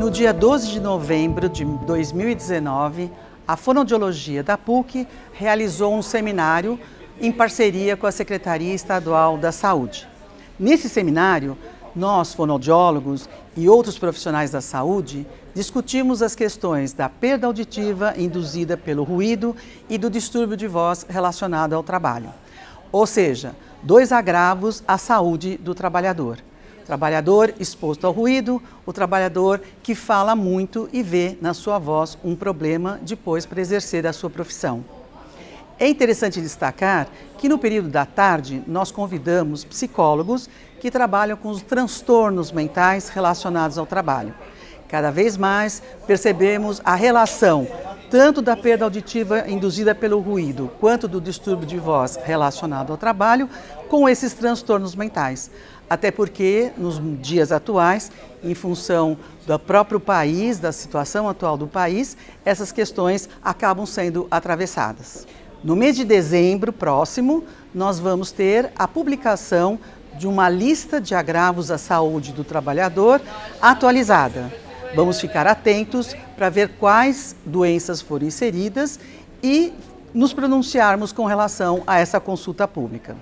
No dia 12 de novembro de 2019, a Fonoaudiologia da PUC realizou um seminário em parceria com a Secretaria Estadual da Saúde. Nesse seminário, nós, fonoaudiólogos e outros profissionais da saúde, discutimos as questões da perda auditiva induzida pelo ruído e do distúrbio de voz relacionado ao trabalho. Ou seja, dois agravos à saúde do trabalhador. Trabalhador exposto ao ruído, o trabalhador que fala muito e vê na sua voz um problema depois para exercer a sua profissão. É interessante destacar que no período da tarde nós convidamos psicólogos que trabalham com os transtornos mentais relacionados ao trabalho. Cada vez mais percebemos a relação tanto da perda auditiva induzida pelo ruído quanto do distúrbio de voz relacionado ao trabalho com esses transtornos mentais. Até porque, nos dias atuais, em função do próprio país, da situação atual do país, essas questões acabam sendo atravessadas. No mês de dezembro próximo, nós vamos ter a publicação de uma lista de agravos à saúde do trabalhador atualizada. Vamos ficar atentos para ver quais doenças foram inseridas e nos pronunciarmos com relação a essa consulta pública.